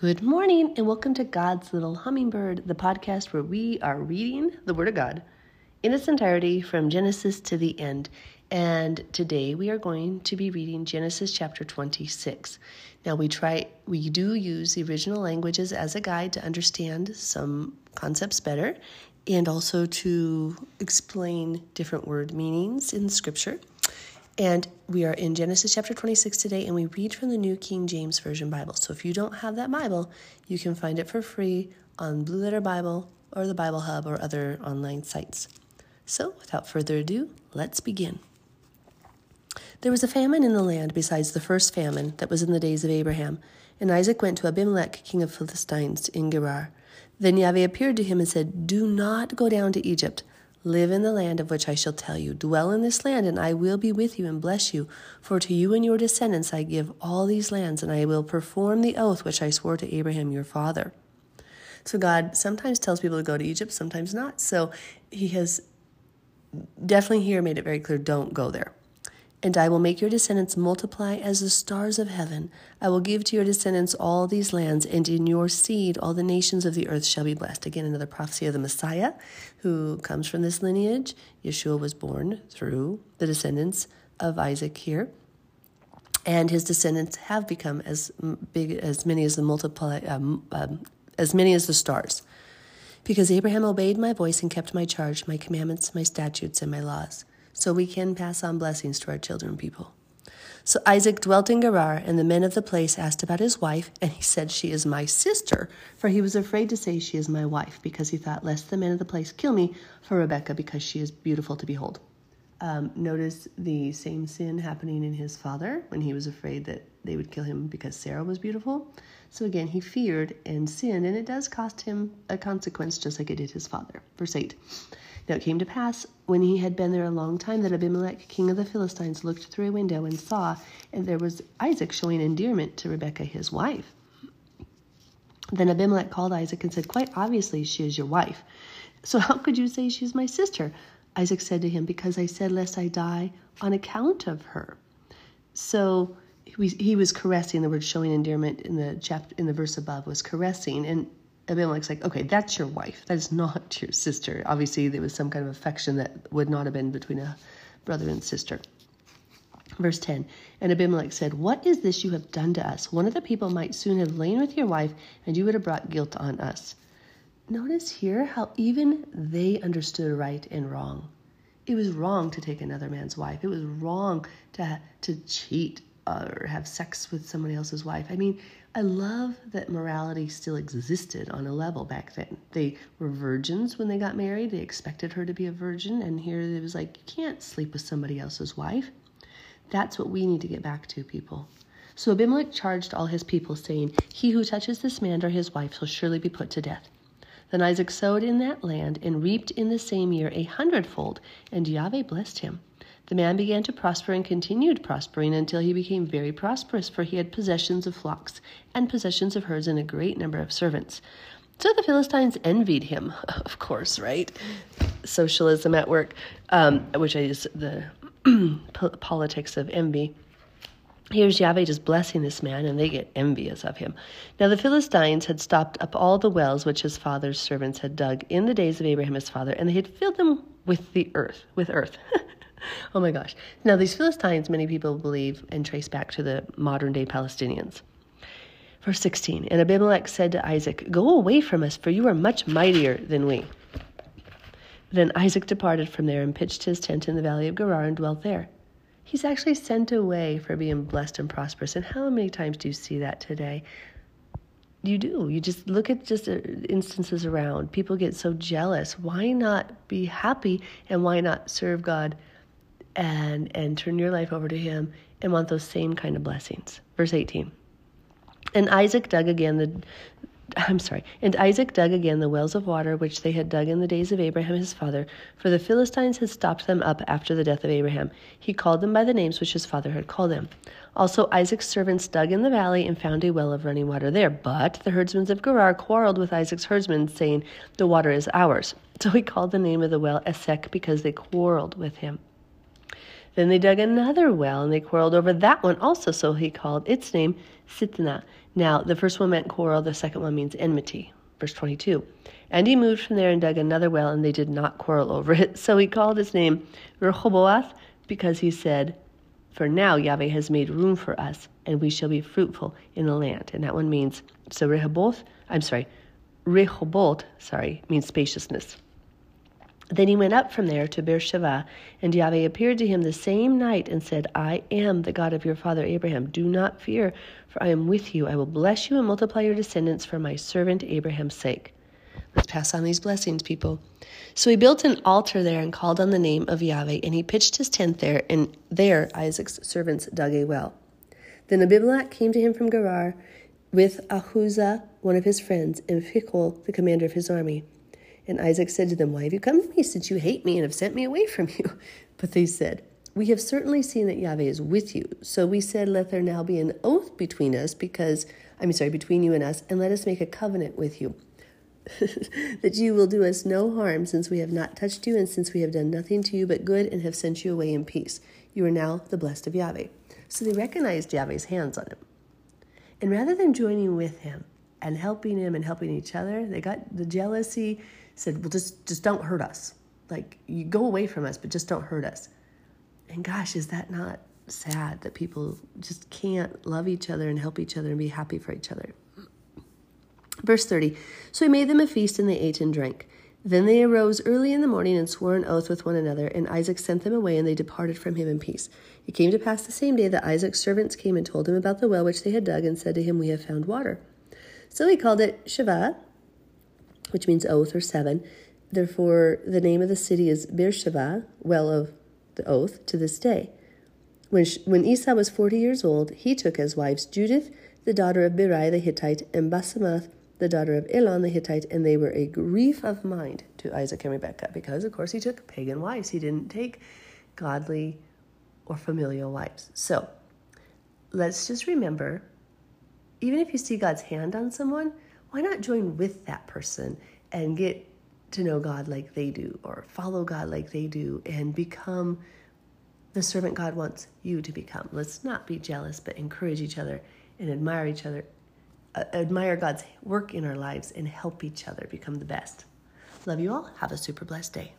Good morning, and welcome to God's Little Hummingbird, the podcast where we are reading the Word of God in its entirety from Genesis to the end. And today we are going to be reading Genesis chapter 26. Now we try we do use the original languages as a guide to understand some concepts better and also to explain different word meanings in scripture. And we are in Genesis chapter 26 today, and we read from the New King James Version Bible. So if you don't have that Bible, you can find it for free on Blue Letter Bible or the Bible Hub or other online sites. So without further ado, let's begin. There was a famine in the land besides the first famine that was in the days of Abraham. And Isaac went to Abimelech, king of Philistines, in Gerar. Then Yahweh appeared to him and said, Do not go down to Egypt. Live in the land of which I shall tell you. Dwell in this land, and I will be with you and bless you. For to you and your descendants I give all these lands, and I will perform the oath which I swore to Abraham your father. So God sometimes tells people to go to Egypt, sometimes not. So He has definitely here made it very clear don't go there. And I will make your descendants multiply as the stars of heaven. I will give to your descendants all these lands, and in your seed all the nations of the earth shall be blessed. Again, another prophecy of the Messiah who comes from this lineage. Yeshua was born through the descendants of Isaac here. And his descendants have become as big as many as the multiply um, um, as many as the stars. Because Abraham obeyed my voice and kept my charge, my commandments, my statutes, and my laws so we can pass on blessings to our children people. So Isaac dwelt in Gerar, and the men of the place asked about his wife, and he said, She is my sister, for he was afraid to say, She is my wife, because he thought, Lest the men of the place kill me for Rebekah, because she is beautiful to behold. Um, notice the same sin happening in his father when he was afraid that they would kill him because Sarah was beautiful. So again, he feared and sinned, and it does cost him a consequence, just like it did his father. Verse 8. Now it came to pass, when he had been there a long time, that Abimelech, king of the Philistines, looked through a window and saw, and there was Isaac showing endearment to Rebekah, his wife. Then Abimelech called Isaac and said, Quite obviously, she is your wife. So how could you say she is my sister? Isaac said to him, Because I said, Lest I die on account of her. So he was caressing. The word showing endearment in the chapter in the verse above was caressing, and Abimelech's like, okay, that's your wife. That is not your sister. Obviously, there was some kind of affection that would not have been between a brother and sister. Verse 10 And Abimelech said, What is this you have done to us? One of the people might soon have lain with your wife, and you would have brought guilt on us. Notice here how even they understood right and wrong. It was wrong to take another man's wife, it was wrong to, to cheat Uh, or have sex with somebody else's wife. I mean, I love that morality still existed on a level back then. They were virgins when they got married. They expected her to be a virgin, and here it was like, you can't sleep with somebody else's wife. That's what we need to get back to, people. So Abimelech charged all his people, saying, He who touches this man or his wife shall surely be put to death. Then Isaac sowed in that land and reaped in the same year a hundredfold, and Yahweh blessed him. The man began to prosper and continued prospering until he became very prosperous, for he had possessions of flocks and possessions of herds and a great number of servants. So the Philistines envied him, of course, right? Socialism at work, um, which is the politics of envy. Here's Yahweh just blessing this man, and they get envious of him. Now the Philistines had stopped up all the wells which his father's servants had dug in the days of Abraham his father, and they had filled them with the earth, with earth. oh my gosh. Now, these Philistines, many people believe and trace back to the modern day Palestinians. Verse 16 And Abimelech said to Isaac, Go away from us, for you are much mightier than we. Then Isaac departed from there and pitched his tent in the valley of Gerar and dwelt there. He's actually sent away for being blessed and prosperous. And how many times do you see that today? You do. You just look at just uh, instances around. People get so jealous. Why not be happy and why not serve God and and turn your life over to him and want those same kind of blessings. Verse 18. And Isaac dug again the I'm sorry. And Isaac dug again the wells of water which they had dug in the days of Abraham his father, for the Philistines had stopped them up after the death of Abraham. He called them by the names which his father had called them. Also Isaac's servants dug in the valley and found a well of running water there. But the herdsmen of Gerar quarreled with Isaac's herdsmen, saying, The water is ours. So he called the name of the well Esek because they quarreled with him. Then they dug another well and they quarreled over that one also, so he called its name Sitnah. Now, the first one meant quarrel, the second one means enmity. Verse 22. And he moved from there and dug another well, and they did not quarrel over it. So he called his name Rehoboth because he said, For now Yahweh has made room for us, and we shall be fruitful in the land. And that one means, so Rehoboth, I'm sorry, Rehoboth, sorry, means spaciousness. Then he went up from there to Beersheba, and Yahweh appeared to him the same night and said, I am the God of your father Abraham. Do not fear, for I am with you. I will bless you and multiply your descendants for my servant Abraham's sake. Let's pass on these blessings, people. So he built an altar there and called on the name of Yahweh, and he pitched his tent there, and there Isaac's servants dug a well. Then Abimelech came to him from Gerar with Ahuzah, one of his friends, and Phichol, the commander of his army. And Isaac said to them, Why have you come to me, since you hate me and have sent me away from you? But they said, We have certainly seen that Yahweh is with you. So we said, Let there now be an oath between us, because, I'm sorry, between you and us, and let us make a covenant with you. that you will do us no harm, since we have not touched you, and since we have done nothing to you but good, and have sent you away in peace. You are now the blessed of Yahweh. So they recognized Yahweh's hands on him. And rather than joining with him and helping him and helping each other, they got the jealousy said, "Well, just just don't hurt us. Like you go away from us, but just don't hurt us." And gosh, is that not sad that people just can't love each other and help each other and be happy for each other? Verse 30 So he made them a feast, and they ate and drank. Then they arose early in the morning and swore an oath with one another, and Isaac sent them away, and they departed from him in peace. It came to pass the same day that Isaac's servants came and told him about the well which they had dug, and said to him, We have found water. So he called it Shavah, which means oath or seven. Therefore, the name of the city is Beersheba, well of the oath, to this day. When, when Esau was forty years old, he took as wives Judith, the daughter of Beeri the Hittite, and Basemath, the daughter of Elon the Hittite, and they were a grief of mind to Isaac and Rebekah, because, of course, he took pagan wives. He didn't take godly or familial wives. So, let's just remember even if you see God's hand on someone, why not join with that person and get to know God like they do or follow God like they do and become the servant God wants you to become? Let's not be jealous, but encourage each other and admire each other, uh, admire God's work in our lives and help each other become the best. Love you all. Have a super blessed day.